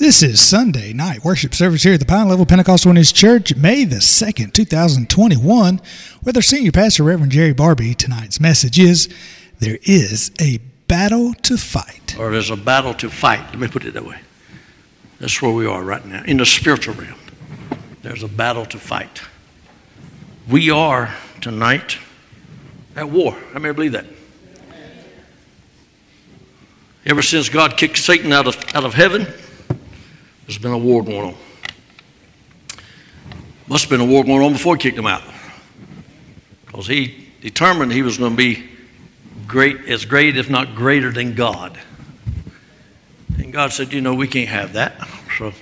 This is Sunday night worship service here at the Pine Level Pentecostal Witness Church, May the 2nd, 2021, with our senior pastor, Reverend Jerry Barbee. Tonight's message is There is a battle to fight. Or there's a battle to fight. Let me put it that way. That's where we are right now. In the spiritual realm, there's a battle to fight. We are tonight at war. I may believe that? Ever since God kicked Satan out of, out of heaven, there's been a war going on. Must have been a war going on before he kicked him out. Because he determined he was going to be great, as great, if not greater than God. And God said, You know, we can't have that. So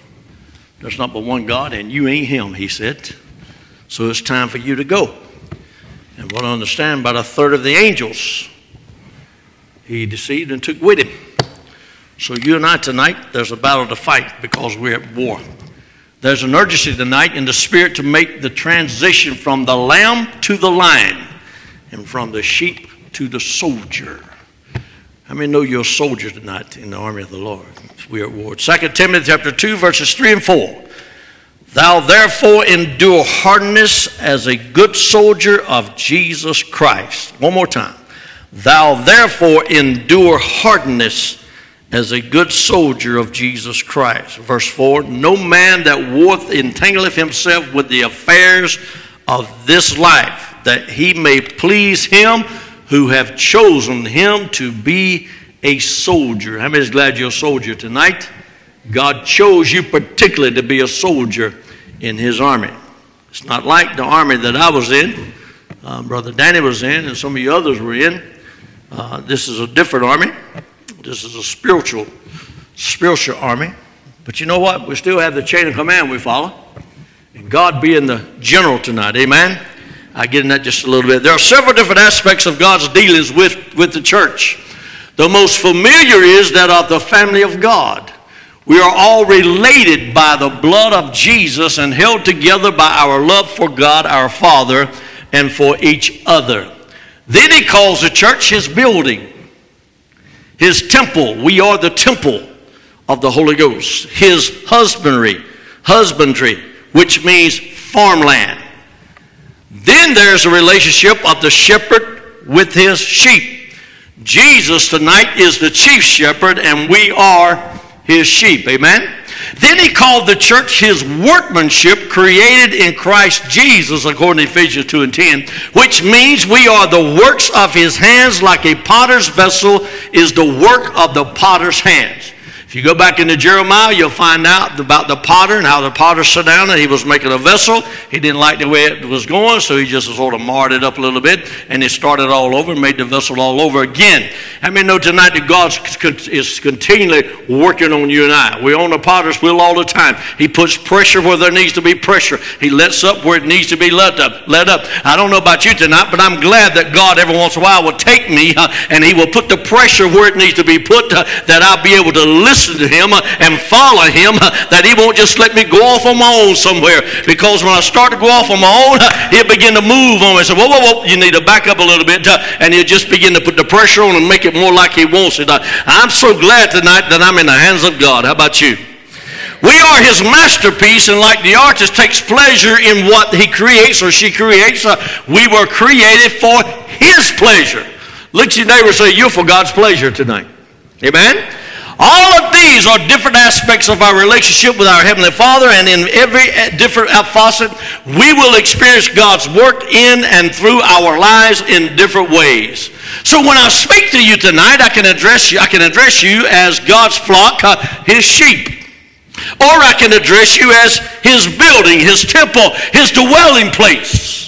there's not but one God, and you ain't him, he said. So it's time for you to go. And what I understand, about a third of the angels he deceived and took with him. So, you and I tonight, there's a battle to fight because we're at war. There's an urgency tonight in the spirit to make the transition from the lamb to the lion and from the sheep to the soldier. How many know you're a soldier tonight in the army of the Lord? We're at war. 2 Timothy chapter 2, verses 3 and 4. Thou therefore endure hardness as a good soldier of Jesus Christ. One more time. Thou therefore endure hardness as a good soldier of Jesus Christ. Verse 4 No man that warreth entangleth himself with the affairs of this life, that he may please him who have chosen him to be a soldier. How many is glad you're a soldier tonight? God chose you particularly to be a soldier in his army. It's not like the army that I was in, uh, Brother Danny was in, and some of you others were in. Uh, this is a different army. This is a spiritual, spiritual army. But you know what? We still have the chain of command we follow. And God being the general tonight. Amen? I get in that just a little bit. There are several different aspects of God's dealings with, with the church. The most familiar is that of the family of God. We are all related by the blood of Jesus and held together by our love for God, our Father, and for each other. Then he calls the church his building his temple. We are the temple of the Holy Ghost. His husbandry, husbandry, which means farmland. Then there's a relationship of the shepherd with his sheep. Jesus tonight is the chief shepherd, and we are his sheep. Amen? Then he called the church his workmanship created in Christ Jesus, according to Ephesians 2 and 10, which means we are the works of his hands, like a potter's vessel is the work of the potter's hands. If you go back into Jeremiah, you'll find out about the potter and how the potter sat down and he was making a vessel. He didn't like the way it was going, so he just sort of marred it up a little bit and he started all over and made the vessel all over again. I mean, know tonight that God is continually working on you and I. We're on the potter's wheel all the time. He puts pressure where there needs to be pressure. He lets up where it needs to be let up. Let up. I don't know about you tonight, but I'm glad that God every once in a while will take me uh, and He will put the pressure where it needs to be put uh, that I'll be able to listen listen to him and follow him, that he won't just let me go off on my own somewhere. Because when I start to go off on my own, he'll begin to move on me. And say, whoa, whoa, whoa, you need to back up a little bit. And he'll just begin to put the pressure on and make it more like he wants it. I'm so glad tonight that I'm in the hands of God. How about you? We are his masterpiece, and like the artist takes pleasure in what he creates or she creates, uh, we were created for his pleasure. Look at your neighbor say, You're for God's pleasure tonight. Amen? All of these are different aspects of our relationship with our Heavenly Father, and in every different facet, we will experience God's work in and through our lives in different ways. So when I speak to you tonight, I can address you, I can address you as God's flock, uh, His sheep. Or I can address you as His building, His temple, His dwelling place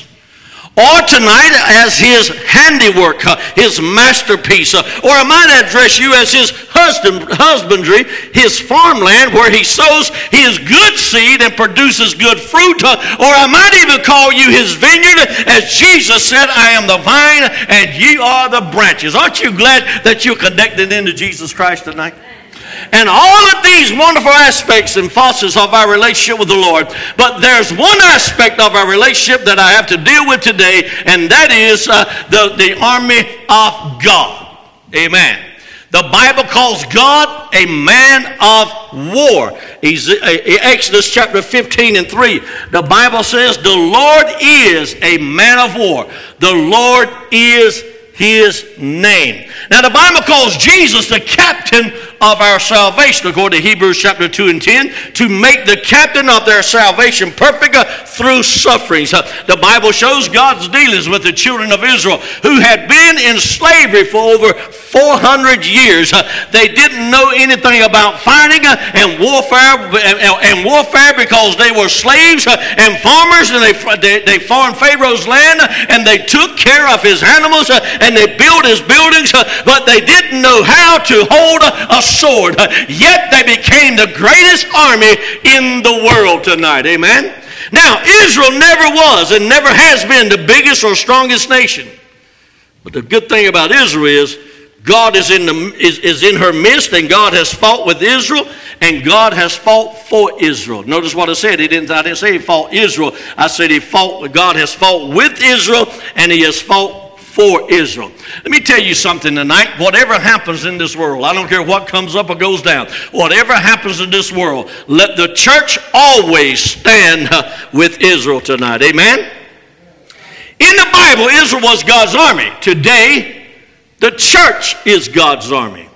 or tonight as his handiwork, uh, his masterpiece, uh, or I might address you as his husband, husbandry, his farmland where he sows his good seed and produces good fruit, uh, or I might even call you his vineyard, as Jesus said, I am the vine and ye are the branches. Aren't you glad that you're connected into Jesus Christ tonight? And all of these wonderful aspects and facets of our relationship with the Lord. But there's one aspect of our relationship that I have to deal with today, and that is uh, the, the army of God. Amen. The Bible calls God a man of war. Exodus chapter 15 and 3. The Bible says, The Lord is a man of war. The Lord is his name. Now, the Bible calls Jesus the captain of our salvation, according to Hebrews chapter 2 and 10, to make the captain of their salvation perfect uh, through sufferings. Uh, the Bible shows God's dealings with the children of Israel who had been in slavery for over 400 years. Uh, they didn't know anything about fighting and warfare and, warfare because they were slaves and farmers and they, they, they farmed Pharaoh's land and they took care of his animals and they built his buildings, uh, but they didn't know how to hold a sword, yet they became the greatest army in the world tonight. Amen. Now, Israel never was and never has been the biggest or strongest nation. But the good thing about Israel is God is in, the, is, is in her midst, and God has fought with Israel, and God has fought for Israel. Notice what I said. He didn't, I didn't say he fought Israel. I said he fought, God has fought with Israel, and he has fought for Israel. Let me tell you something tonight. Whatever happens in this world, I don't care what comes up or goes down, whatever happens in this world, let the church always stand with Israel tonight. Amen? In the Bible, Israel was God's army. Today, the church is God's army.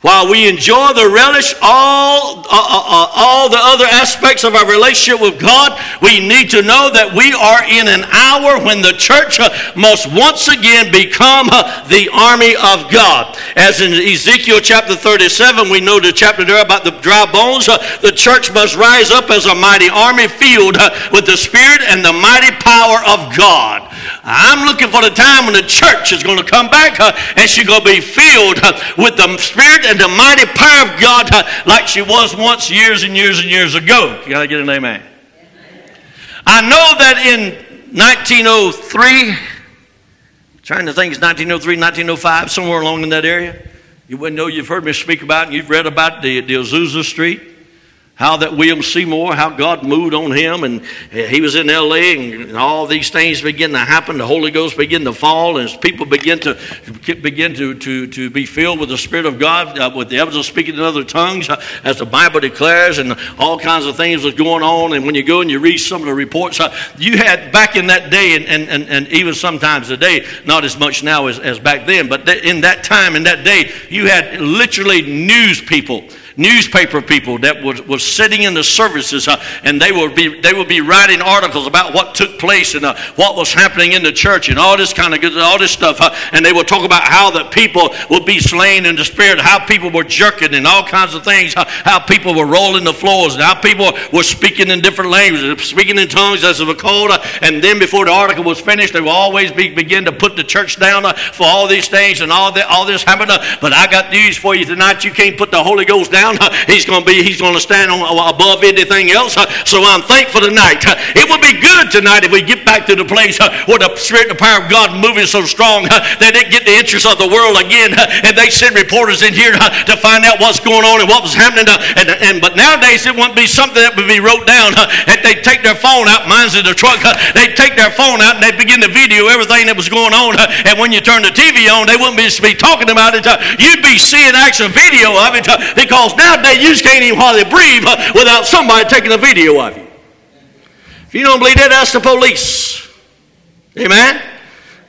While we enjoy the relish all, uh, uh, uh, all the other aspects of our relationship with God, we need to know that we are in an hour when the church uh, must once again become uh, the army of God. As in Ezekiel chapter 37, we know the chapter there about the dry bones. The church must rise up as a mighty army filled with the Spirit and the mighty power of God. I'm looking for the time when the church is going to come back and she's going to be filled with the Spirit and the mighty power of God like she was once years and years and years ago. Can I get an amen? amen. I know that in 1903, trying to think it's 1903, 1905, somewhere along in that area. You wouldn't know you've heard me speak about and you've read about the, the Azusa Street how that William Seymour, how God moved on him, and he was in L.A. and all these things began to happen. The Holy Ghost began to fall, and as people begin to begin to, to, to be filled with the Spirit of God, uh, with the evidence of speaking in other tongues, uh, as the Bible declares, and all kinds of things was going on. And when you go and you read some of the reports, uh, you had back in that day, and, and, and, and, even sometimes today, not as much now as, as back then, but in that time, in that day, you had literally news people newspaper people that was, was sitting in the services uh, and they would be they would be writing articles about what took place and uh, what was happening in the church and all this kind of good all this stuff uh, and they would talk about how the people would be slain in the spirit how people were jerking and all kinds of things how, people were rolling the floors and how people were speaking in different languages speaking in tongues as it was called uh, and then before the article was finished they would always be, begin to put the church down uh, for all these things and all that all this happened uh, but I got news for you tonight you can't put the Holy Ghost down down, uh, he's going to be, he's going to stand on, uh, above anything else. Uh, so I'm thankful tonight. It would be good tonight if we get back to the place where the Spirit and the power of God moving so strong that it get the interest of the world again. And they send reporters in here to find out what's going on and what was happening. And, and but nowadays it wouldn't be something that would be wrote down. And they take their phone out, mine's in the truck. They take their phone out and they begin to video everything that was going on. And when you turn the TV on, they wouldn't be, be talking about it. You'd be seeing actual video of it because nowadays you just can't even hardly breathe without somebody taking a video of you. If you don't believe that, ask the police. Amen.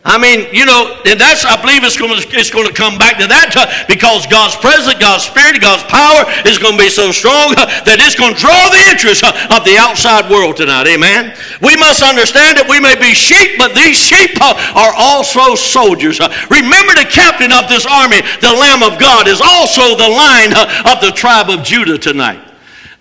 I mean, you know, and that's, I believe it's going to, it's going to come back to that uh, because God's presence, God's spirit, God's power is going to be so strong uh, that it's going to draw the interest uh, of the outside world tonight. Amen. We must understand that we may be sheep, but these sheep are also soldiers. Remember the captain of this army, the Lamb of God, is also the lion of the tribe of Judah tonight.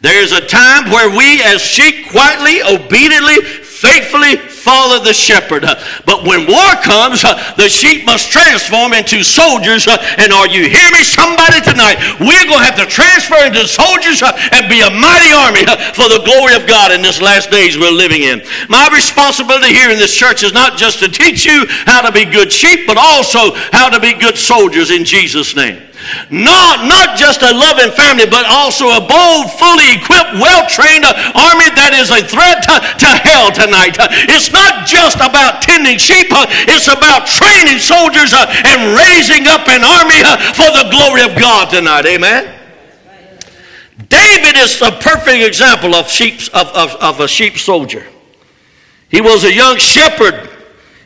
There's a time where we as sheep quietly, obediently, faithfully follow the shepherd. But when war comes, the sheep must transform into soldiers. And are you hear me, somebody tonight? We're going to have to transfer into soldiers and be a mighty army for the glory of God in this last days we're living in. My responsibility here in this church is not just to teach you how to be good sheep, but also how to be good soldiers in Jesus' name. Not, not just a loving family, but also a bold, fully equipped, well trained uh, army that is a threat to, to hell tonight. Uh, it's not just about tending sheep, uh, it's about training soldiers and raising up an army for the glory of God tonight. Amen. David is a perfect example of, sheep, of, of, of a sheep soldier. He was a young shepherd.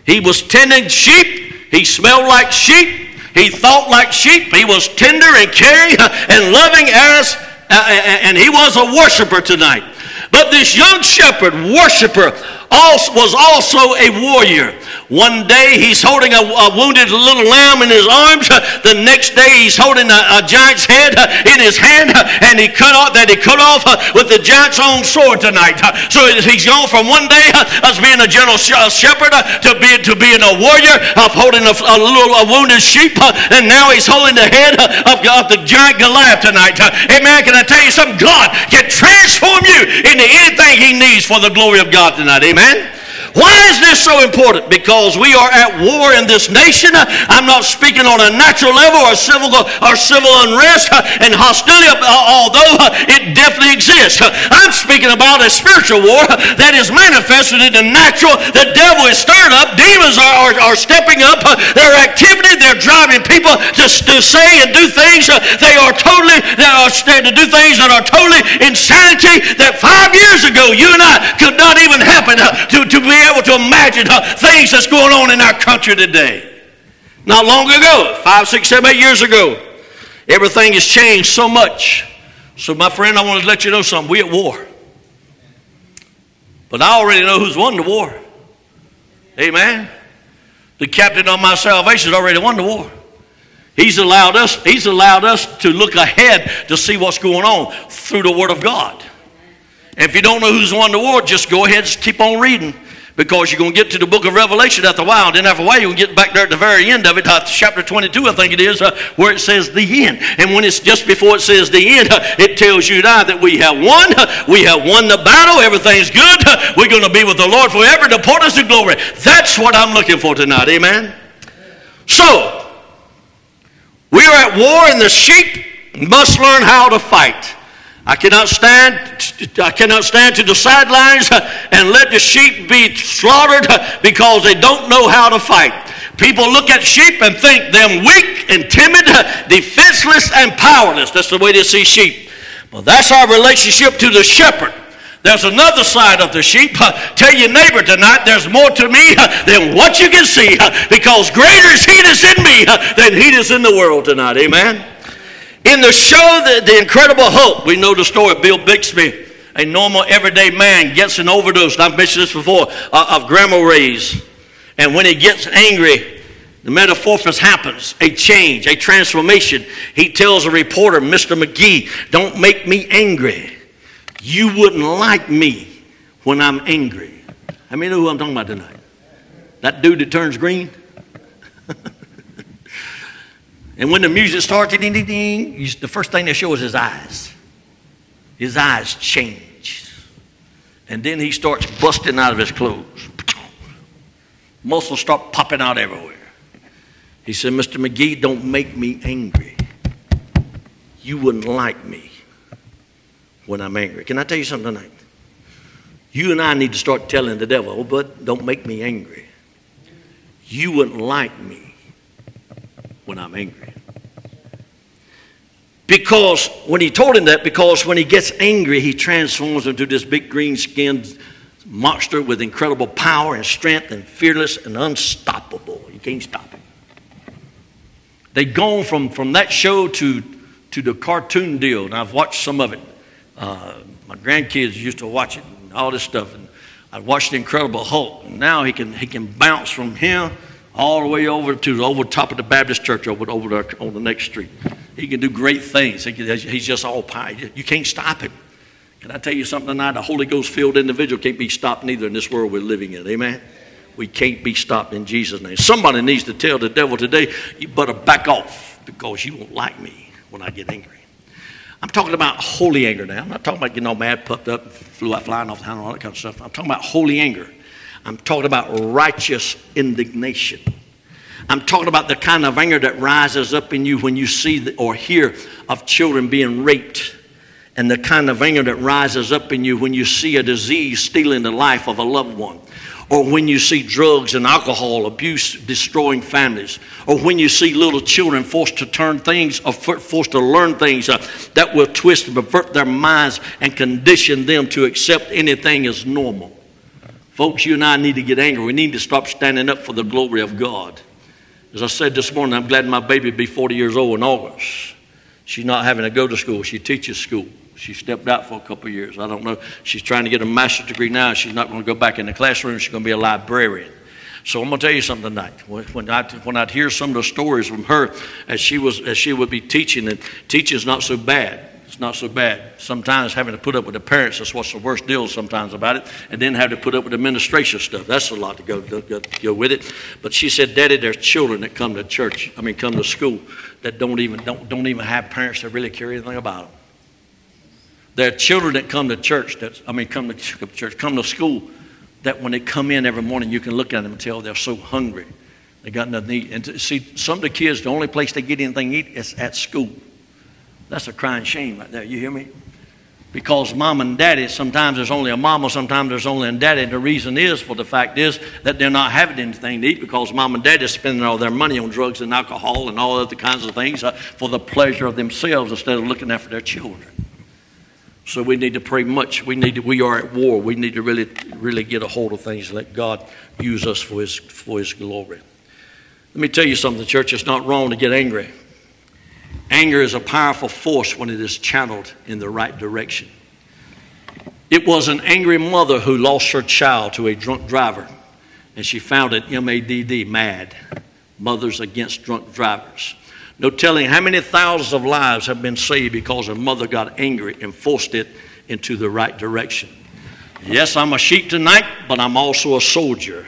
He was tending sheep. He smelled like sheep. He thought like sheep. He was tender and caring and loving as, uh, and he was a worshiper tonight. But this young shepherd, worshiper, also, was also a warrior. One day he's holding a, a, wounded little lamb in his arms. The next day he's holding a, a giant's head in his hand, and he cut off that he cut off with the giant's own sword tonight. So he's gone from one day as being a gentle shepherd to being to being a warrior of holding a, a little a wounded sheep, and now he's holding the head of, of the giant Goliath tonight. Amen. Can I tell you something? God can transform you into anything He needs for the glory of God tonight. Amen. Why is this so important? Because we are at war in this nation. I'm not speaking on a natural level or civil or civil unrest and hostility, although it definitely exists. I'm speaking about a spiritual war that is manifested in the natural. The devil is stirred up. Demons are, are, are stepping up their activity. They're driving people to, to say and do things they are totally that are to do things that are totally insanity that five years ago you and I could not even happen to, to be able to imagine uh, things that's going on in our country today. Not long ago, five, six, seven, eight years ago, everything has changed so much. So, my friend, I want to let you know something. We at war. But I already know who's won the war. Amen. The captain of my salvation has already won the war. He's allowed us, he's allowed us to look ahead to see what's going on through the Word of God. And if you don't know who's won the war, just go ahead and keep on reading because you're going to get to the book of Revelation after a while. Then after a while, you'll get back there at the very end of it, uh, chapter 22, I think it is, uh, where it says the end. And when it's just before it says the end, uh, it tells you now that we have won. we have won the battle. Everything's good. we're going to be with the Lord forever to point us to glory. That's what I'm looking for tonight. Amen. So, we are at war, and the sheep must learn how to fight. I cannot stand, I cannot stand to the sidelines and let the sheep be slaughtered because they don't know how to fight. People look at sheep and think them weak and timid, defenseless and powerless. That's the way they see sheep. But that's our relationship to the shepherd. There's another side of the sheep. Tell your neighbor tonight, there's more to me than what you can see because greater is he that's in me than he that's in the world tonight. Amen. In the show, the, the Incredible Hulk, we know the story of Bill Bixby, a normal, everyday man, gets an overdose. I've mentioned this before uh, of grandma rays. And when he gets angry, the metamorphosis happens, a change, a transformation. He tells a reporter, Mr. McGee, don't make me angry. You wouldn't like me when I'm angry. I mean, know who I'm talking about tonight? That dude that turns green? And when the music starts, ding, ding, ding, the first thing they show is his eyes. His eyes change. And then he starts busting out of his clothes. Muscles start popping out everywhere. He said, Mr. McGee, don't make me angry. You wouldn't like me when I'm angry. Can I tell you something tonight? You and I need to start telling the devil, oh, but don't make me angry. You wouldn't like me when I'm angry. Because when he told him that, because when he gets angry, he transforms into this big green skinned monster with incredible power and strength and fearless and unstoppable. You can't stop him. They've gone from, from that show to, to the cartoon deal, and I've watched some of it. Uh, my grandkids used to watch it and all this stuff, and I watched the Incredible Hulk. And now he can, he can bounce from here all the way over to the over top of the Baptist church over, over there on the next street. He can do great things. He can, he's just all pie. You can't stop him. Can I tell you something tonight? A Holy Ghost filled individual can't be stopped neither in this world we're living in. Amen? We can't be stopped in Jesus' name. Somebody needs to tell the devil today, you better back off because you won't like me when I get angry. I'm talking about holy anger now. I'm not talking about getting all mad, puffed up, flew out flying off the handle, all that kind of stuff. I'm talking about holy anger. I'm talking about righteous indignation. I'm talking about the kind of anger that rises up in you when you see or hear of children being raped, and the kind of anger that rises up in you when you see a disease stealing the life of a loved one, or when you see drugs and alcohol abuse destroying families, or when you see little children forced to turn things or forced to learn things uh, that will twist and pervert their minds and condition them to accept anything as normal. Folks, you and I need to get angry. We need to stop standing up for the glory of God. As I said this morning, I'm glad my baby will be 40 years old in August. She's not having to go to school. She teaches school. She stepped out for a couple of years. I don't know. She's trying to get a master's degree now. She's not going to go back in the classroom. She's going to be a librarian. So I'm going to tell you something tonight. When, I, when I'd hear some of the stories from her as she, was, as she would be teaching, and teaching's not so bad. It's not so bad. Sometimes having to put up with the parents, that's what's the worst deal sometimes about it, and then have to put up with administration stuff. That's a lot to go, go, go with it. But she said, Daddy, there's children that come to church, I mean, come to school that don't even, don't, don't even have parents that really care anything about them. There are children that come to church, that, I mean, come to church, come to school, that when they come in every morning, you can look at them and tell they're so hungry. They got nothing to eat. And to see, some of the kids, the only place they get anything to eat is at school. That's a crying shame right there. You hear me? Because mom and daddy, sometimes there's only a mama, sometimes there's only a daddy. And The reason is, for the fact is, that they're not having anything to eat because mom and daddy are spending all their money on drugs and alcohol and all other kinds of things uh, for the pleasure of themselves instead of looking after their children. So we need to pray much. We need to, we are at war. We need to really, really get a hold of things. Let God use us for His for His glory. Let me tell you something, church. It's not wrong to get angry. Anger is a powerful force when it is channeled in the right direction. It was an angry mother who lost her child to a drunk driver, and she founded MADD, MAD, Mothers Against Drunk Drivers. No telling how many thousands of lives have been saved because a mother got angry and forced it into the right direction. Yes, I'm a sheep tonight, but I'm also a soldier.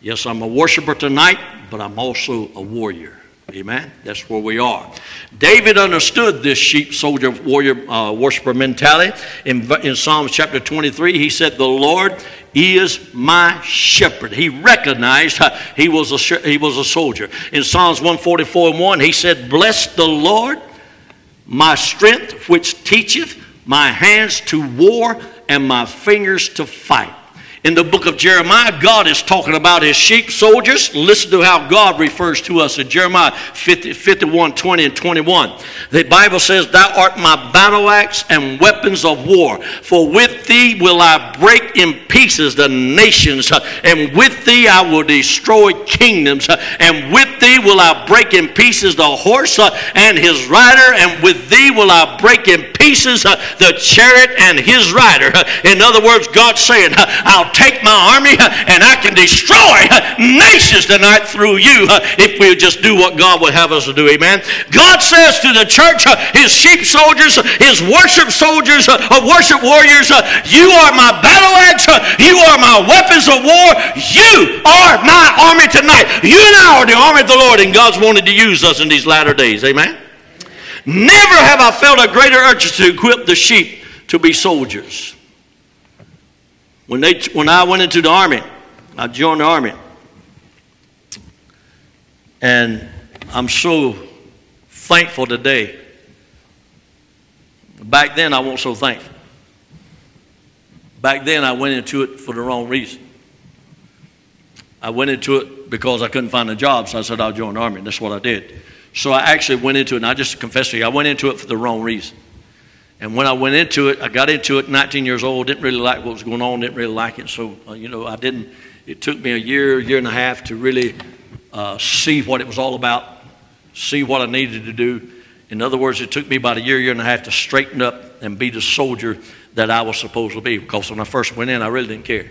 Yes, I'm a worshiper tonight, but I'm also a warrior. Amen. That's where we are. David understood this sheep soldier warrior uh, worshiper mentality. In, in Psalms chapter 23, he said, The Lord is my shepherd. He recognized he, was a, he was a soldier. In Psalms 144 and 1, he said, Bless the Lord, my strength, which teacheth my hands to war and my fingers to fight. In the book of Jeremiah, God is talking about his sheep soldiers. Listen to how God refers to us in Jeremiah 50, 51, 20, and 21. The Bible says, Thou art my battle axe and weapons of war. For with thee will I break in pieces the nations, and with thee I will destroy kingdoms, and with thee will I break in pieces the horse and his rider, and with thee will I break in pieces the chariot and his rider. In other words, God's saying, I'll take my army uh, and I can destroy uh, nations tonight through you uh, if we just do what God would have us to do. Amen. God says to the church, his sheep soldiers, his worship soldiers, worship warriors, you are my battle axe, you are my weapons of war, you are my army tonight. You and I are the army of the Lord, and God's wanted to use us in these latter days. Amen. Never have I felt a greater urgency to equip the sheep to be soldiers. When, they, when I went into the army, I joined the army. And I'm so thankful today. Back then, I wasn't so thankful. Back then, I went into it for the wrong reason. I went into it because I couldn't find a job, so I said I'll join the army. That's what I did. So I actually went into it, and I just confess to you, I went into it for the wrong reason. And when I went into it, I got into it 19 years old, didn't really like what was going on, didn't really like it. So, uh, you know, I didn't, it took me a year, year and a half to really uh, see what it was all about, see what I needed to do. In other words, it took me about a year, year and a half to straighten up and be the soldier that I was supposed to be. Because when I first went in, I really didn't care.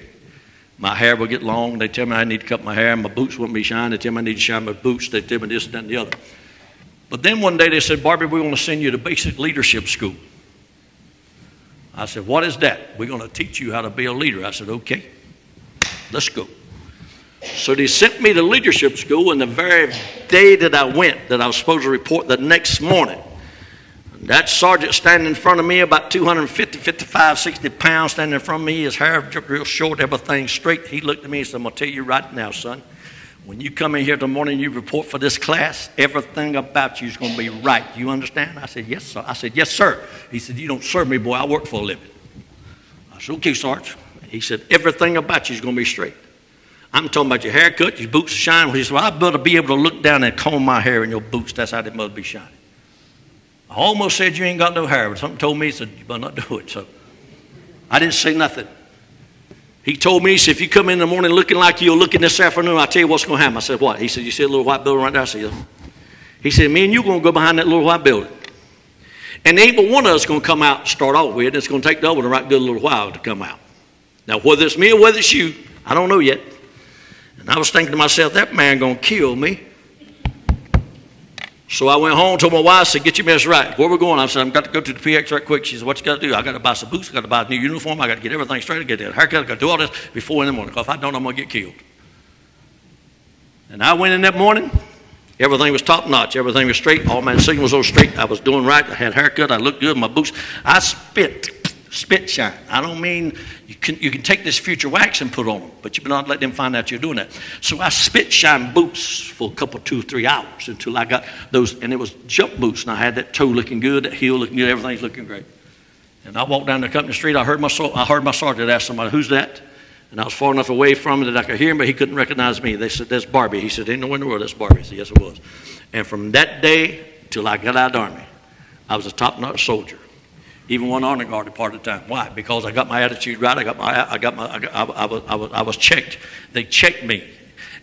My hair would get long. They tell me I need to cut my hair. My boots wouldn't be shined. They tell me I need to shine my boots. They tell me this, and that, and the other. But then one day they said, Barbee, we want to send you to basic leadership school. I said, What is that? We're going to teach you how to be a leader. I said, Okay, let's go. So they sent me to leadership school, and the very day that I went, that I was supposed to report the next morning, that sergeant standing in front of me, about 250, 55, 60 pounds, standing in front of me, his hair real short, everything straight. He looked at me and said, I'm going to tell you right now, son, When you come in here tomorrow morning, you report for this class, everything about you is going to be right. You understand? I said, Yes, sir. I said, Yes, sir. He said, You don't serve me, boy. I work for a living. I said, Okay, Sarge. He said, Everything about you is going to be straight. I'm talking about your haircut, your boots shine. He said, Well, I better be able to look down and comb my hair in your boots. That's how they must be shining. I almost said you ain't got no hair, but something told me, he said, You better not do it. So I didn't say nothing. He told me, he said, if you come in the morning looking like you're looking this afternoon, I'll tell you what's going to happen. I said, what? He said, you see a little white building right there? I said, yeah. He said, me and you are going to go behind that little white building. And ain't but one of us going to come out and start off with, and it's going to take double the right good little while to come out. Now, whether it's me or whether it's you, I don't know yet. And I was thinking to myself, that man going to kill me. So I went home, told my wife, I said, get your mess right. Where we going? I said, I've got to go to the PX right quick. She said, what you got to do? I got to buy some boots, I got to buy a new uniform, I got to get everything straight, I get a haircut, I got to do all this before in the morning. Because if I don't, I'm going to get killed. And I went in that morning, everything was top notch, everything was straight, all my signals were straight. I was doing right, I had haircut, I looked good, my boots. I spit spit shine. I don't mean you can, you can take this future wax and put on them, but you better not let them find out you're doing that. So I spit shine boots for a couple, two, three hours until I got those, and it was jump boots, and I had that toe looking good, that heel looking good, everything's looking great. And I walked down the company street. I heard my I heard my sergeant ask somebody, "Who's that?" And I was far enough away from him that I could hear him, but he couldn't recognize me. They said, "That's Barbee." He said, "Ain't no in the world that's Barbee." I said, "Yes, it was." And from that day till I got out of the army, I was a top-notch soldier even one honor guard a part of the time. Why? Because I got my attitude right. I got my, I got my, I, got, I, I, was, I, was, I was checked. They checked me,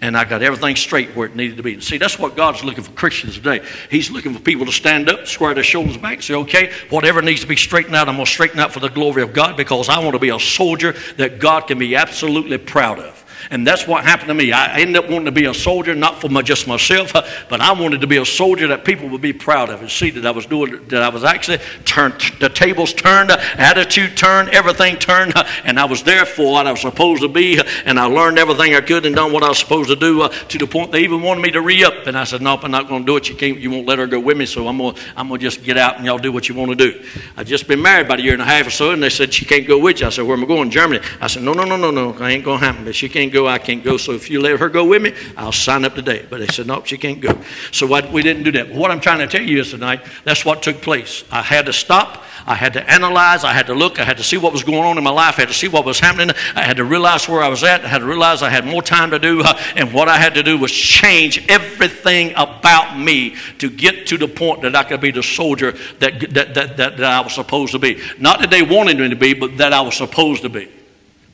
and I got everything straight where it needed to be. And See, that's what God's looking for Christians today. He's looking for people to stand up, square their shoulders back, say, okay, whatever needs to be straightened out, I'm going to straighten out for the glory of God because I want to be a soldier that God can be absolutely proud of. And that's what happened to me. I ended up wanting to be a soldier, not for my, just myself, but I wanted to be a soldier that people would be proud of and see that I was doing, that I was actually turned, the tables turned, attitude turned, everything turned, and I was there for what I was supposed to be, and I learned everything I could and done what I was supposed to do uh, to the point they even wanted me to re up. And I said, No, Nope, I'm not going to do it. You can't, you won't let her go with me, so I'm going I'm to just get out and y'all do what you want to do. I'd just been married about a year and a half or so, and they said, She can't go with you. I said, Where am I going? Germany. I said, No, no, no, no, no. I ain't going to happen. She can't go, I can't go. So if you let her go with me, I'll sign up today. But they said, nope, she can't go. So what, we didn't do that. What I'm trying to tell you is tonight, that's what took place. I had to stop. I had to analyze. I had to look. I had to see what was going on in my life. I had to see what was happening. I had to realize where I was at. I had to realize I had more time to do. Uh, and what I had to do was change everything about me to get to the point that I could be the soldier that, that, that, that, that I was supposed to be. Not that they wanted me to be, but that I was supposed to be.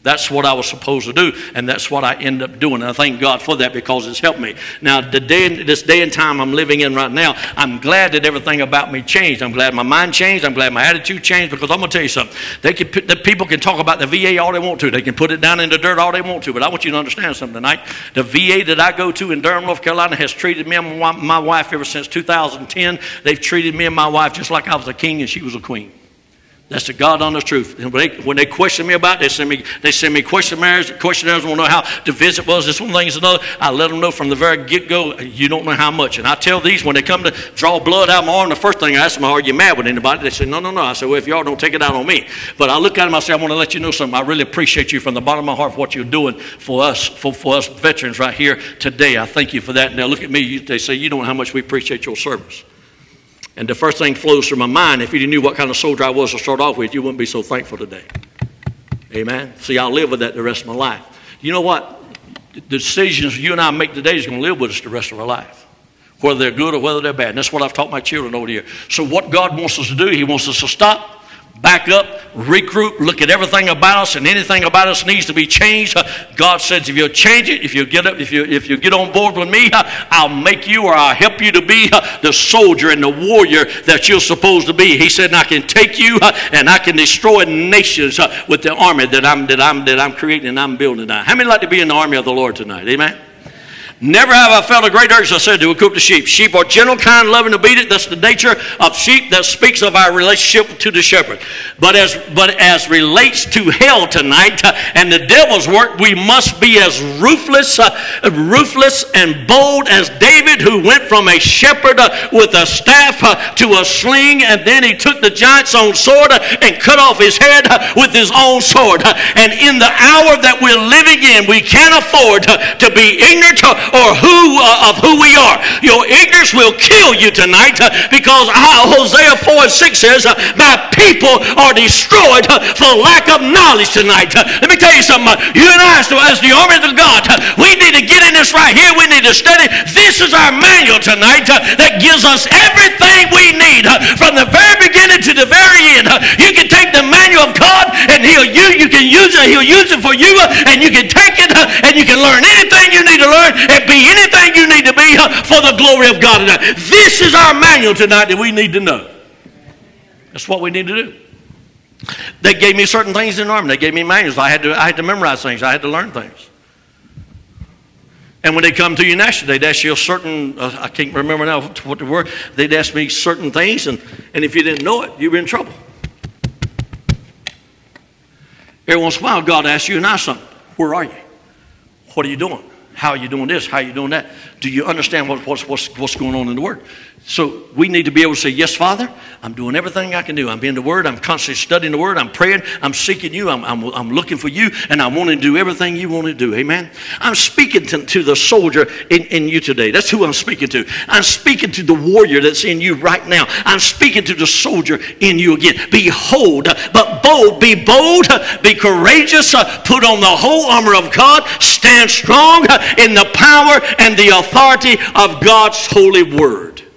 That's what I was supposed to do, and that's what I end up doing. And I thank God for that because it's helped me. Now, the day, this day and time I'm living in right now, I'm glad that everything about me changed. I'm glad my mind changed. I'm glad my attitude changed because I'm going to tell you something. They can, the people can talk about the VA all they want to. They can put it down in the dirt all they want to. But I want you to understand something tonight. The VA that I go to in Durham, North Carolina, has treated me and my wife ever since 2010. They've treated me and my wife just like I was a king and she was a queen. That's the God honest truth. And when they, when they question me about it, they send me, they send me questionnaires. Questionnaires want to know how the visit was. This one thing is another. I let them know from the very get go, you don't know how much. And I tell these when they come to draw blood out of my arm, the first thing I ask them, are you mad with anybody? They say, no, no, no. I say, well, if y'all don't take it out on me. But I look at them, I say, I want to let you know something. I really appreciate you from the bottom of my heart for what you're doing for us, for, for us veterans right here today. I thank you for that. They look at me, they say, you don't know how much we appreciate your service. And the first thing flows through my mind if you knew what kind of soldier I was to start off with, you wouldn't be so thankful today. Amen. See, I'll live with that the rest of my life. You know what? The decisions you and I make today is going to live with us the rest of our life, whether they're good or whether they're bad. And that's what I've taught my children over the years. So, what God wants us to do, He wants us to stop back up, regroup, look at everything about us, and anything about us needs to be changed. God says, if you'll change it, if you get up, if you if you get on board with me, I'll make you or I'll help you to be the soldier and the warrior that you're supposed to be. He said, I can take you and I can destroy nations with the army that I'm that I'm that I'm creating and I'm building now. How many like to be in the army of the Lord tonight? Amen. Never have I felt a great urge, I said, to equip the sheep. Sheep are gentle, kind, loving, obedient. That's the nature of sheep that speaks of our relationship to the shepherd. But as, but as relates to hell tonight uh, and the devil's work, we must be as ruthless, uh, ruthless and bold as David, who went from a shepherd uh, with a staff uh, to a sling, and then he took the giant's own sword uh, and cut off his head uh, with his own sword. And in the hour that we're living in, we can't afford to be ignorant or who uh, of who we are. Your ignorance will kill you tonight uh, because uh, Hosea 4 and 6 says, uh, My people are destroyed uh, for lack of knowledge tonight. Uh, let me tell you something. uh, you and I, as the army of God, we need to get in this right here. We need to study. This is our manual tonight uh, that gives us everything we need uh, from the very beginning to the very end. Uh, you can take the manual of God and He'll use. You can use it. He'll use it for you, uh, and you can take it uh, and you can learn anything you need to learn and be anything you need to be uh, for the glory of God tonight. This is our manual tonight that we need to know. That's what we need to do. They gave me certain things in the army. They gave me manuals. I had to, I had to memorize things. I had to learn things. And when they come to you nationally, they'd ask you a certain, uh, I can't remember now what the word, they'd ask me certain things, and, and if you didn't know it, you were in trouble. Every once in a while, God asks you and I something. Where are you? What are you doing? How are you doing this? How are you doing that? Do you understand what, what's, what's, what's going on in the Word? So we need to be able to say, Yes, Father, I'm doing everything I can do. I'm in the Word. I'm constantly studying the Word. I'm praying. I'm seeking you. I'm, I'm, I'm looking for you. And I want to do everything you want to do. Amen. I'm speaking to, to the soldier in, in you today. That's who I'm speaking to. I'm speaking to the warrior that's in you right now. I'm speaking to the soldier in you again. Behold, but bold. Be bold. Be courageous. Put on the whole armor of God. Stand strong in the power and the authority of God's holy word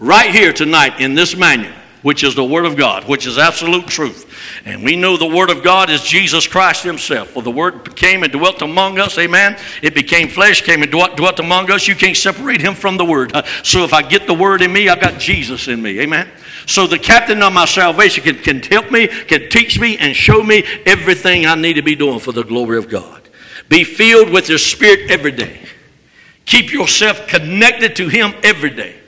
right here tonight in this manual, which is the Word of God, which is absolute truth. And we know the Word of God is Jesus Christ Himself. For the Word came and dwelt among us, amen. It became flesh, came and dwelt, dwelt among us. You can't separate Him from the Word. Uh, So if I get the Word in me, I've got Jesus in me, amen. So the captain of my salvation can, can help me, can teach me, and show me everything I need to be doing for the glory of God. Be filled with His Spirit every day. Keep yourself connected to Him every day.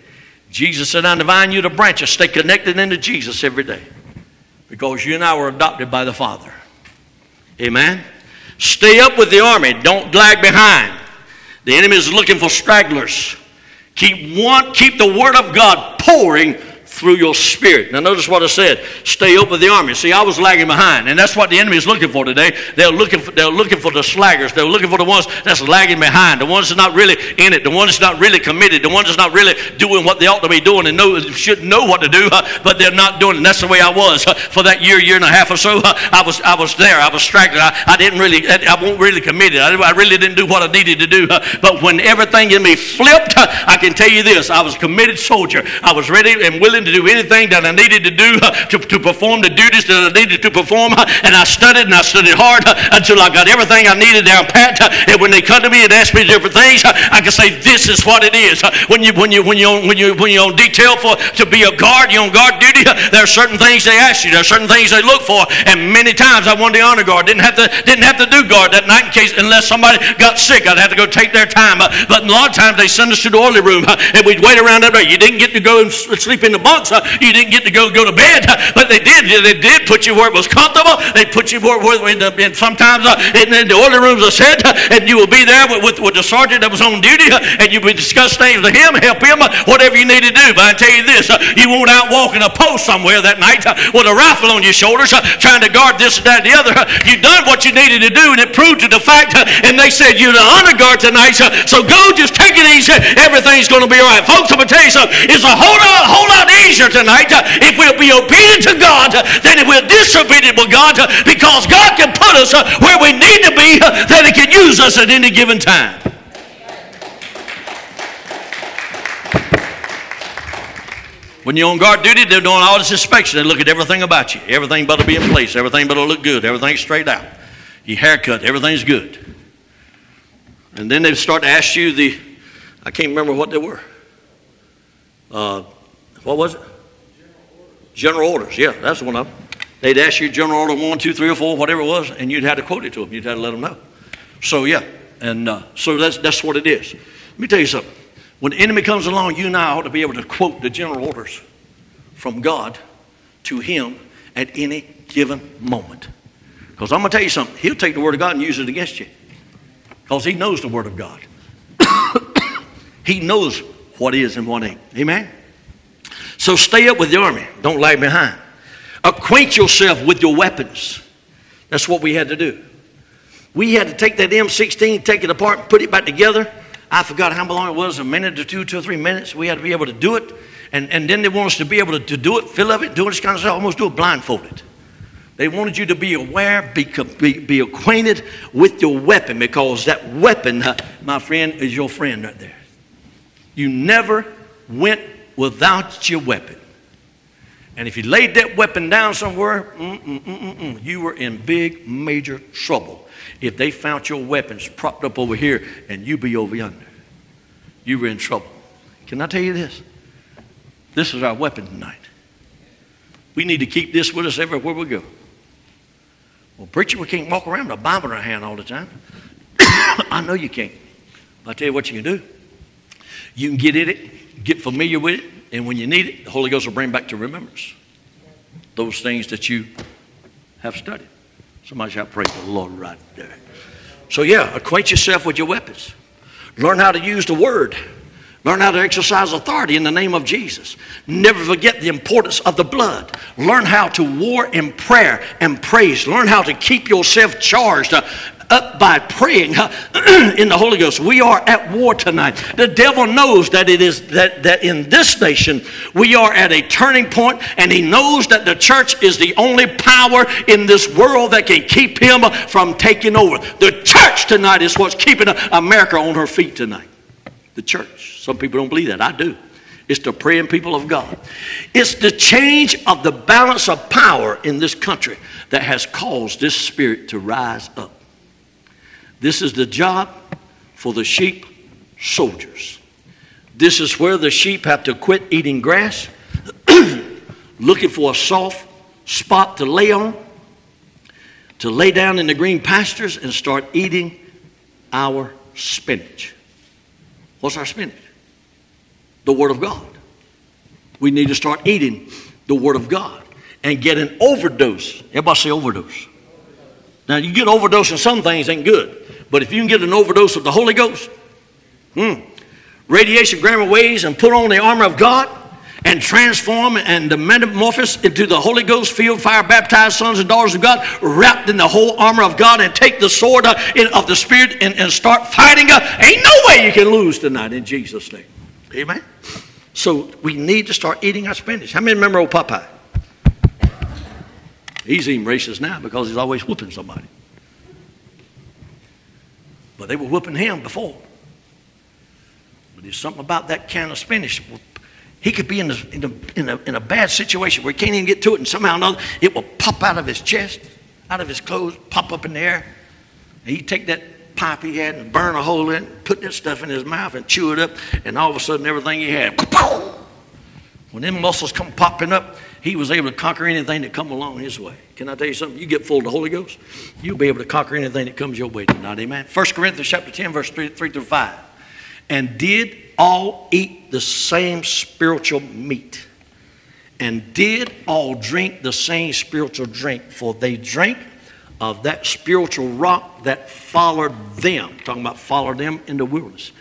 Jesus said, "I'm divine you the branches. Stay connected into Jesus every day. Because you and I were adopted by the Father. Amen. Stay up with the army. Don't lag behind. The enemy is looking for stragglers. Keep one, keep the word of God pouring through your spirit. Now notice what I said. Stay up with the army. See, I was lagging behind, and that's what the enemy is looking for today. They're looking for, they're looking for the slaggers. They're looking for the ones that's lagging behind, the ones that's not really in it, the ones that's not really committed, the ones that's not really doing what they ought to be doing and know should know what to do, but they're not doing it. And that's the way I was for that year, year and a half or so. I was I was there. I was distracted. I, I didn't really I, I wasn't really committed. I, I really didn't do what I needed to do. But when everything in me flipped, I can tell you this: I was a committed soldier. I was ready and willing to do anything that I needed to do uh, to, to perform the duties that I needed to perform. uh, And I studied and I studied hard uh, until I got everything I needed down pat. And when they come to me and ask me different things, I can say, "This is what it is." When you when you when you when you when you're on detail for to be a guard, you're on guard duty. There are certain things they ask you. There are certain things they look for. And many times I won the honor guard. Didn't have to didn't have to do guard that night in case unless somebody got sick. I'd have to go take their time. But a lot of times they send us to the oily room and we'd wait around that way. You didn't get to go and sleep in the bunks. You didn't get to go go to bed. But they did. They did put you where it was comfortable. They put you where, where in the, in sometimes uh, in, in the oily rooms are uh, and you will be there with, with, with the sergeant that was on duty, and you will discuss things with him, help him, whatever you need to do. But I tell you this, you won't out walking a post somewhere that night with a rifle on your shoulders, trying to guard this and that and the other. You done what you needed to do, and it proved to the fact. And they said you're the honor guard tonight, so go, just take it easy. Everything's going to be all right, folks. I'm gonna tell you something. It's a whole lot, whole lot easier tonight if we'll be obedient to God than if we're disobedient with God, because God can put us where we need to be, that He can use us at any given time. When you're on guard duty, they're doing all this inspection. They look at everything about you. Everything better be in place. Everything better look good. Everything's straight out. Your haircut, everything's good. And then they start to ask you the, I can't remember what they were. Uh, what was it? General orders. Yeah, that's the one of them. They'd ask you general order one, two, three, or four, whatever it was, and you'd have to quote it to them. You'd have to let them know. So yeah, and uh, so that's that's what it is. Let me tell you something. When the enemy comes along, you and I ought to be able to quote the general orders from God to him at any given moment. Because I'm going to tell you something. He'll take the word of God and use it against you. Because he knows the word of God. he knows what is and what ain't. Amen? So stay up with the army. Don't lag behind. Acquaint yourself with your weapons. That's what we had to do. We had to take that M16, take it apart, put it back together. I forgot how long it was, a minute or two, two or three minutes. We had to be able to do it. And, and then they want us to be able to, to do it, fill of it, do this kind of stuff, almost do it blindfolded. They wanted you to be aware, be, be, be acquainted with your weapon because that weapon, uh, my friend, is your friend right there. You never went without your weapon. And if you laid that weapon down somewhere, mm, mm, mm, you were in big, major trouble. If they found your weapons propped up over here and you be over yonder, you were in trouble. Can I tell you this? This is our weapon tonight. We need to keep this with us everywhere we go. Well, preacher, we can't walk around with a Bible in our hand all the time. I know you can't. I'll tell you what you can do. You can get in it, get familiar with it, and when you need it, the Holy Ghost will bring back to remembrance those things that you have studied. Somebody shout, Praise the Lord right there. So, yeah, acquaint yourself with your weapons. Learn how to use the word. Learn how to exercise authority in the name of Jesus. Never forget the importance of the blood. Learn how to war in prayer and praise. Learn how to keep yourself charged uh, up by praying uh, in the Holy Ghost. We are at war tonight. The devil knows that it is that, that in this nation we are at a turning point, and he knows that the church is the only power in this world that can keep him from taking over. The church tonight is what's keeping America on her feet tonight the church. Some people don't believe that. I do. It's the praying people of God. It's the change of the balance of power in this country that has caused this spirit to rise up. This is the job for the sheep soldiers. This is where the sheep have to quit eating grass, looking for a soft spot to lay on, to lay down in the green pastures and start eating our spinach. What's our spinach? The Word of God. We need to start eating the Word of God and get an overdose. Everybody say overdose. Now, you get overdose in some things ain't good, but if you can get an overdose of the Holy Ghost, hmm, radiation gamma waves and put on the armor of God, and transform and metamorphose into the Holy Ghost filled, fire baptized sons and daughters of God, wrapped in the whole armor of God, and take the sword uh, of the Spirit and, and start fighting. Uh, ain't no way you can lose tonight in Jesus' name. Amen. So we need to start eating our spinach. How many remember old Popeye? He's even racist now because he's always whooping somebody. But they were whooping him before. But there's something about that can of spinach he could be in a, in, a, in, a, in a bad situation where he can't even get to it, and somehow or another it will pop out of his chest, out of his clothes, pop up in the air. And he'd take that pipe he had and burn a hole in it, put that stuff in his mouth and chew it up, and all of a sudden everything he had, when them muscles come popping up, he was able to conquer anything that come along his way. Can I tell you something? You get full of the Holy Ghost, you'll be able to conquer anything that comes your way tonight. Amen. 1 Corinthians chapter 10, verse 3, 3 through 5. And did all eat the same spiritual meat and did all drink the same spiritual drink, for they drank of that spiritual rock that followed them. Talking about followed them in the wilderness.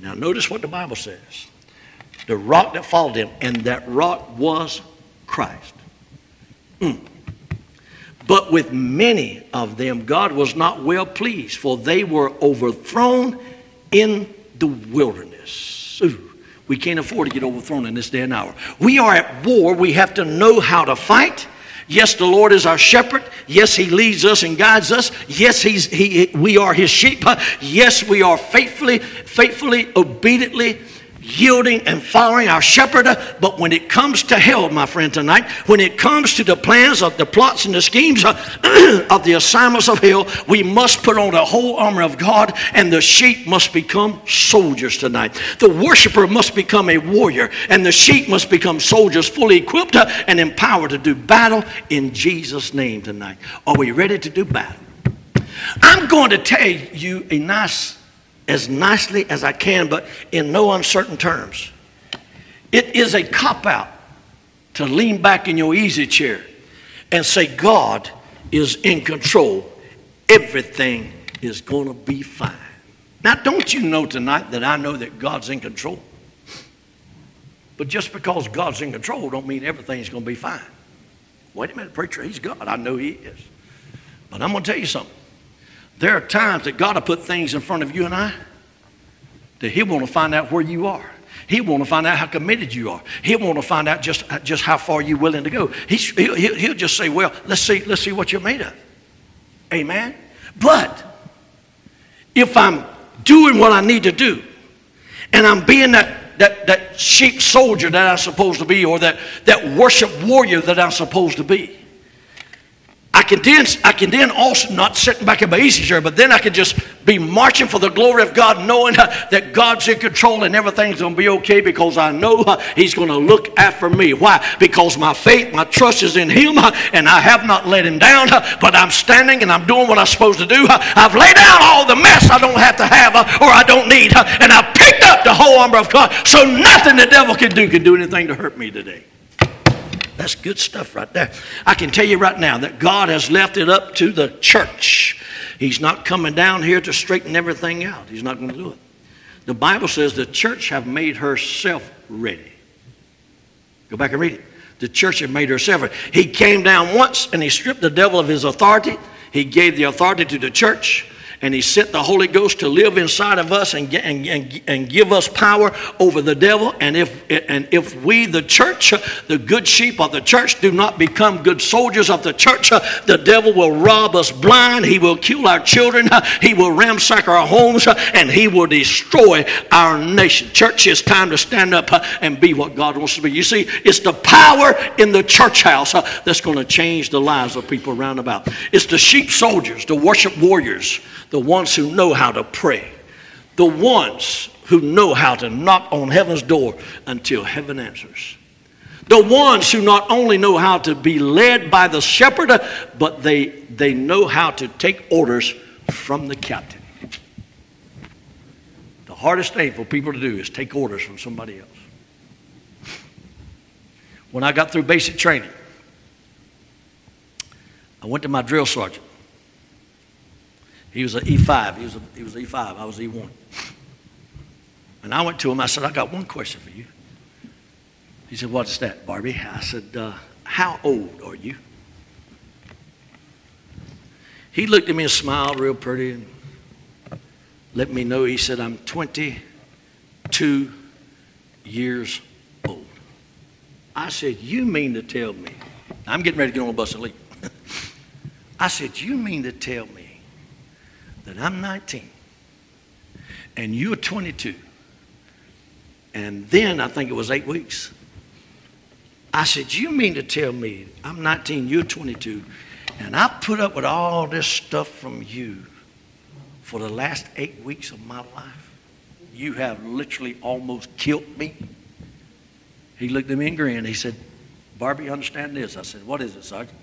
Now, notice what the Bible says the rock that followed them, and that rock was Christ. Mm. But with many of them, God was not well pleased, for they were overthrown in the wilderness. We can't afford to get overthrown in this day and hour. We are at war. We have to know how to fight. Yes, the Lord is our shepherd. Yes, He leads us and guides us. Yes, he's, he, we are His sheep. Yes, we are faithfully, faithfully, obediently yielding and following our shepherd. But when it comes to hell, my friend, tonight, when it comes to the plans of the plots and the schemes of, the assignments of hell, we must put on the whole armor of God, and the sheep must become soldiers tonight. The worshiper must become a warrior, and the sheep must become soldiers fully equipped and empowered to do battle in Jesus' name tonight. Are we ready to do battle? I'm going to tell you a nice as nicely as I can, but in no uncertain terms. It is a cop out to lean back in your easy chair and say, God is in control. Everything is going to be fine. Now, don't you know tonight that I know that God's in control? But just because God's in control don't mean everything's going to be fine. Wait a minute, preacher, he's God. I know he is. But I'm going to tell you something. There are times that God will put things in front of you and I that he'll want to find out where you are. He'll want to find out how committed you are. He'll want to find out just, uh, just how far you're willing to go. He's, he'll, he'll just say, well, let's see, let's see what you're made of. Amen? But if I'm doing what I need to do and I'm being that, that, that sheep soldier that I'm supposed to be or that, that worship warrior that I'm supposed to be, can then, I can then also not sitting back in my easy chair, but then I can just be marching for the glory of God, knowing uh, that God's in control and everything's going to be okay because I know uh, He's going to look after me. Why? Because my faith, my trust is in Him, uh, and I have not let Him down. But I'm standing and I'm doing what I'm supposed to do. I've laid down all the mess I don't have to have or I don't need, and I picked up the whole armor of God. So nothing the devil can do can do anything to hurt me today. That's good stuff right there. I can tell you right now that God has left it up to the church. He's not coming down here to straighten everything out. He's not going to do it. The Bible says the church have made herself ready. Go back and read it. The church have made herself ready. He came down once and he stripped the devil of his authority. He gave the authority to the church and He sent the Holy Ghost to live inside of us and, and, and, and give us power over the devil. And if, and if we, the church, the good sheep of the church, do not become good soldiers of the church, the devil will rob us blind. He will kill our children. He will ransack our homes and he will destroy our nation. Church, it's time to stand up and be what God wants to be. You see, it's the power in the church house that's going to change the lives of people around about. It's the sheep soldiers, the worship warriors, the ones who know how to pray, the ones who know how to knock on heaven's door until heaven answers. The ones who not only know how to be led by the shepherd, but they, they know how to take orders from the captain. The hardest thing for people to do is take orders from somebody else. When I got through basic training, I went to my drill sergeant. He was an E5. He was, a, he was E5. I was E1. And I went to him. I said, I got one question for you. He said, What's that, Barbee? I said, uh, How old are you? He looked at me and smiled real pretty and let me know. He said, I'm 22 years old. I said, You mean to tell me? I'm getting ready to get on a bus and leave. I said, You mean to tell me that I'm 19 and you're 22, and then I think it was eight weeks. I said, You mean to tell me I'm 19, you're 22, and I put up with all this stuff from you for the last eight weeks of my life? You have literally almost killed me. He looked at me and grinned. He said, Barbee, understand this. I said, What is it, Sergeant?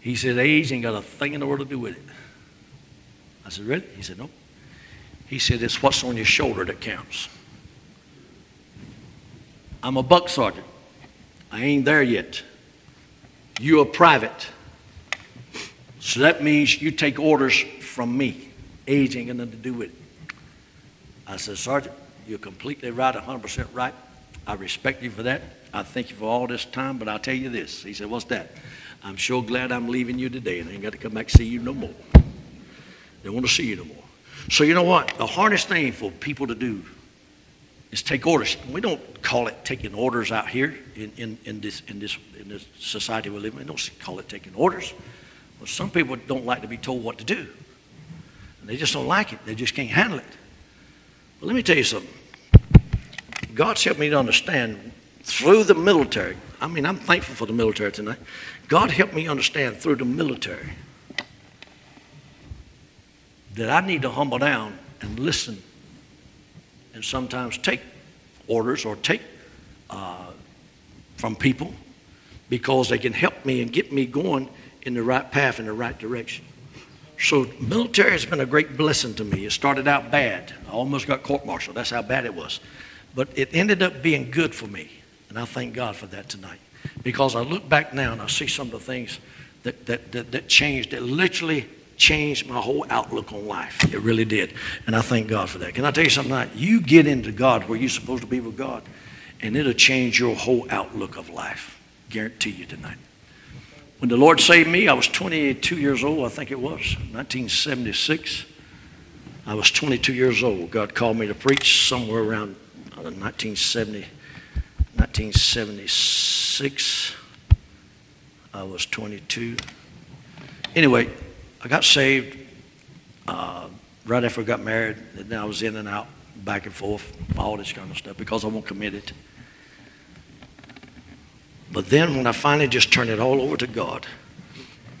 He said, Age ain't got a thing in the world to do with it. I said, Really? He said, No. He said, It's what's on your shoulder that counts. I'm a buck sergeant. I ain't there yet. You're a private. So that means you take orders from me. Age ain't got nothing to do with it. I said, Sergeant, you're completely right, 100% right. I respect you for that. I thank you for all this time, but I'll tell you this. He said, What's that? I'm sure glad I'm leaving you today and I ain't got to come back see you no more. They don't want to see you no more. So you know what? The hardest thing for people to do is take orders. We don't call it taking orders out here in, in, in, this, in, this, in this society we live in. We don't call it taking orders. Well, some people don't like to be told what to do. And they just don't like it. They just can't handle it. But let me tell you something. God's helped me to understand through the military. I mean, I'm thankful for the military tonight. God helped me understand through the military that I need to humble down and listen and sometimes take orders or take uh, from people because they can help me and get me going in the right path in the right direction. So military has been a great blessing to me. It started out bad. I almost got court-martialed. That's how bad it was. But it ended up being good for me. And I thank God for that tonight. Because I look back now and I see some of the things that, that, that, that changed, that literally changed my whole outlook on life. It really did. And I thank God for that. Can I tell you something? Tonight? You get into God where you're supposed to be with God, and it'll change your whole outlook of life. Guarantee you tonight. When the Lord saved me, I was 22 years old, I think it was, 1976. I was 22 years old. God called me to preach somewhere around 1970, uh, 1976. I was 22. Anyway, I got saved uh, right after I got married. And then I was in and out, back and forth, all this kind of stuff because I wasn't committed. But then when I finally just turned it all over to God,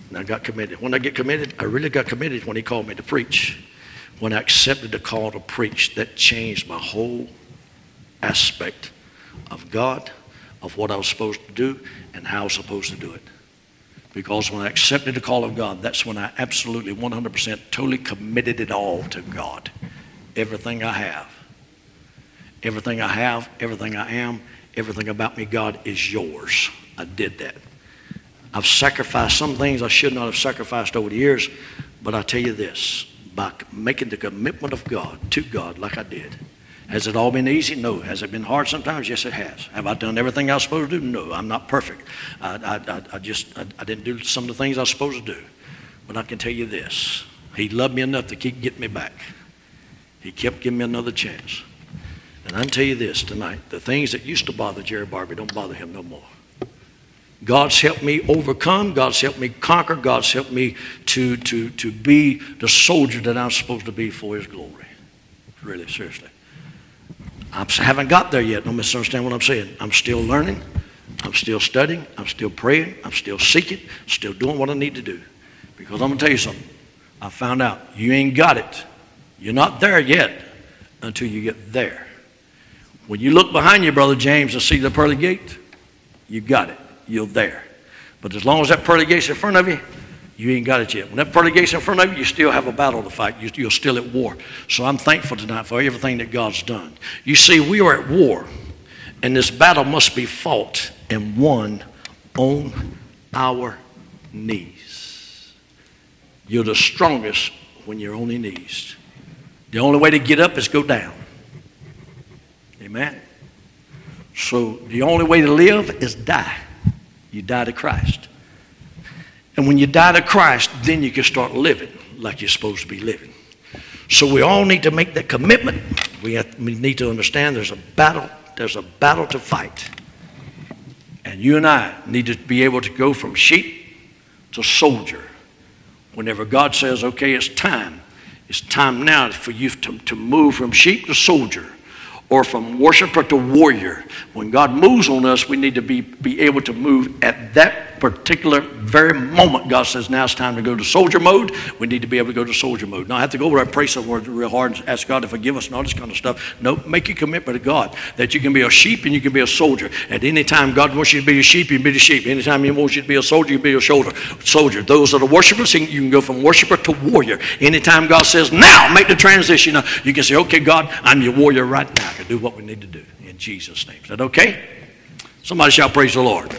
and I got committed. When I get committed, I really got committed when He called me to preach. When I accepted the call to preach, that changed my whole aspect of God, of what I was supposed to do, and how I was supposed to do it. Because when I accepted the call of God, that's when I absolutely 100% totally committed it all to God. Everything I have. Everything I have, everything I am, everything about me, God, is yours. I did that. I've sacrificed some things I should not have sacrificed over the years, but I tell you this by making the commitment of God to God like I did, has it all been easy? No. Has it been hard sometimes? Yes, it has. Have I done everything I was supposed to do? No. I'm not perfect. I, I, I just, I, I didn't do some of the things I was supposed to do. But I can tell you this He loved me enough to keep getting me back. He kept giving me another chance. And I can tell you this tonight the things that used to bother Jerry Barbee don't bother him no more. God's helped me overcome. God's helped me conquer. God's helped me to, to, to be the soldier that I'm supposed to be for His glory. Really, seriously. I haven't got there yet. Don't misunderstand what I'm saying. I'm still learning. I'm still studying. I'm still praying. I'm still seeking. Still doing what I need to do. Because I'm going to tell you something. I found out you ain't got it. You're not there yet until you get there. When you look behind you, Brother James, and see the pearly gate, you got it. You're there. But as long as that pearly gate's in front of you, you ain't got it yet. When that pearly gate's in front of you, you still have a battle to fight. You, are still at war. So I'm thankful tonight for everything that God's done. You see, we are at war, and this battle must be fought and won on our knees. You're the strongest when you're on your knees. The only way to get up is go down. Amen. So the only way to live is die. You die to Christ. And when you die to Christ, then you can start living like you're supposed to be living. So we all need to make that commitment. We, have, we need to understand there's a battle. There's a battle to fight. And you and I need to be able to go from sheep to soldier. Whenever God says, okay, it's time, it's time now for you to, to move from sheep to soldier or from worshiper to warrior. When God moves on us, we need to be, be able to move at that particular very moment, God says, now it's time to go to soldier mode. We need to be able to go to soldier mode. Now, I have to go over and pray somewhere real hard and ask God to forgive us and all this kind of stuff. No, make a commitment to God that you can be a sheep and you can be a soldier. At any time God wants you to be a sheep, you can be a sheep. Anytime He wants you to be a soldier, you can be a shoulder, soldier. Those are the worshipers. You can go from worshiper to warrior. Anytime God says, now make the transition, now you can say, okay, God, I'm your warrior right now. I can do what we need to do in Jesus' name. Is that okay? Somebody shall praise the Lord.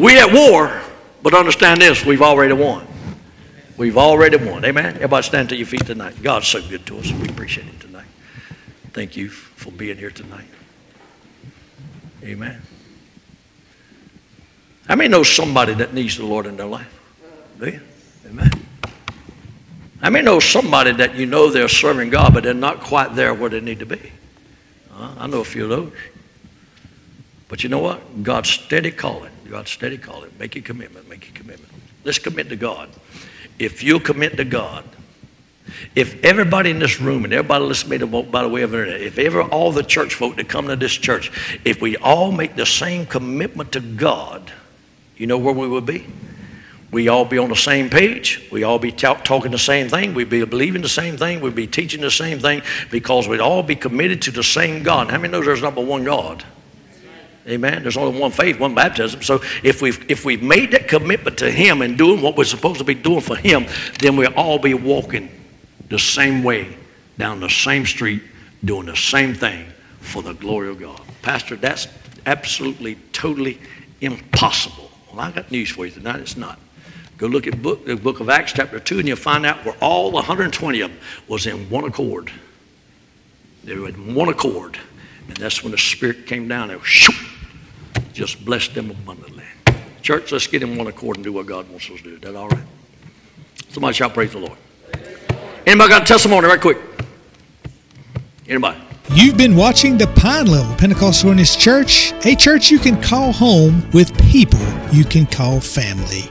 We at war, but understand this we've already won. We've already won. Amen. Everybody stand to your feet tonight. God's so good to us. We appreciate Him tonight. Thank you for being here tonight. Amen. I may know somebody that needs the Lord in their life? Do you? Amen. I may know somebody that you know they're serving God, but they're not quite there where they need to be? Uh, I know a few of those. But you know what? God's steady calling. God's steady calling. Make a commitment. Make a commitment. Let's commit to God. If you'll commit to God, if everybody in this room and everybody listening to me by the way of internet, if ever all the church folk that come to this church, if we all make the same commitment to God, you know where we would be? We all be on the same page. We all be talk, talking the same thing. We'd be believing the same thing. We'd be teaching the same thing because we'd all be committed to the same God. How many knows there's but one God? Amen. There's only one faith, one baptism. So if we've if we've made that commitment to Him and doing what we're supposed to be doing for Him, then we'll all be walking the same way down the same street, doing the same thing for the glory of God. Pastor, that's absolutely, totally impossible. Well, I got news for you tonight. It's not. Go look at book, the book of Acts, chapter 2, and you'll find out where all 120 of them was in one accord. They were in one accord. And that's when the Spirit came down and shoo, just blessed them abundantly. Church, let's get in one accord and do what God wants us to do. Is that all right? Somebody shout praise the Lord. Anybody got a testimony right quick? Anybody? You've been watching the Pine Level Pentecostal Holiness Church, a church you can call home with people you can call family.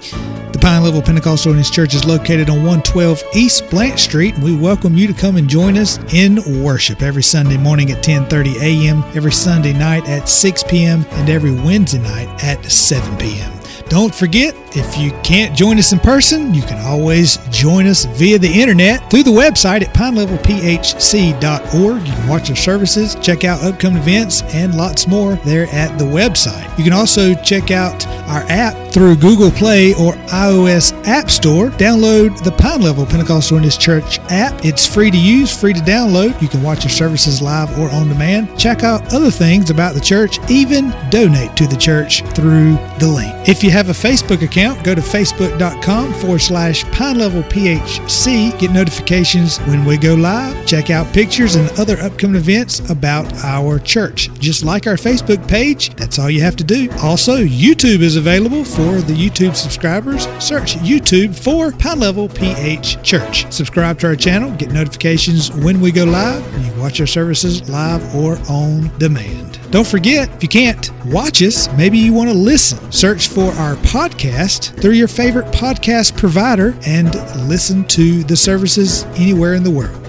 The Pine Level Pentecostal Holiness Church is located on 112 East Blanche Street, and we welcome you to come and join us in worship every Sunday morning at 10:30 a.m., every Sunday night at 6 p.m., and every Wednesday night at 7 p.m. Don't forget, if you can't join us in person, you can always join us via the internet through the website at pinelevelphc.org. You can watch our services, check out upcoming events, and lots more there at the website. You can also check out our app through Google Play or iOS App Store. Download the Pine Level Pentecostal Holiness Church app. It's free to use, free to download. You can watch our services live or on demand. Check out other things about the church, even donate to the church through the link. If you have a Facebook account, go to facebook.com forward slash Pine Level PHC. Get notifications when we go live. Check out pictures and other upcoming events about our church. Just like our Facebook page, that's all you have to do. Also, YouTube is available for the YouTube subscribers. Search YouTube for Pine Level PH Church. Subscribe to our channel, get notifications when we go live. You watch our services live or on demand. Don't forget, if you can't watch us, maybe you want to listen. Search for our podcast through your favorite podcast provider and listen to the services anywhere in the world.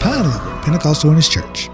Pine Level Pentecostal Holiness Church.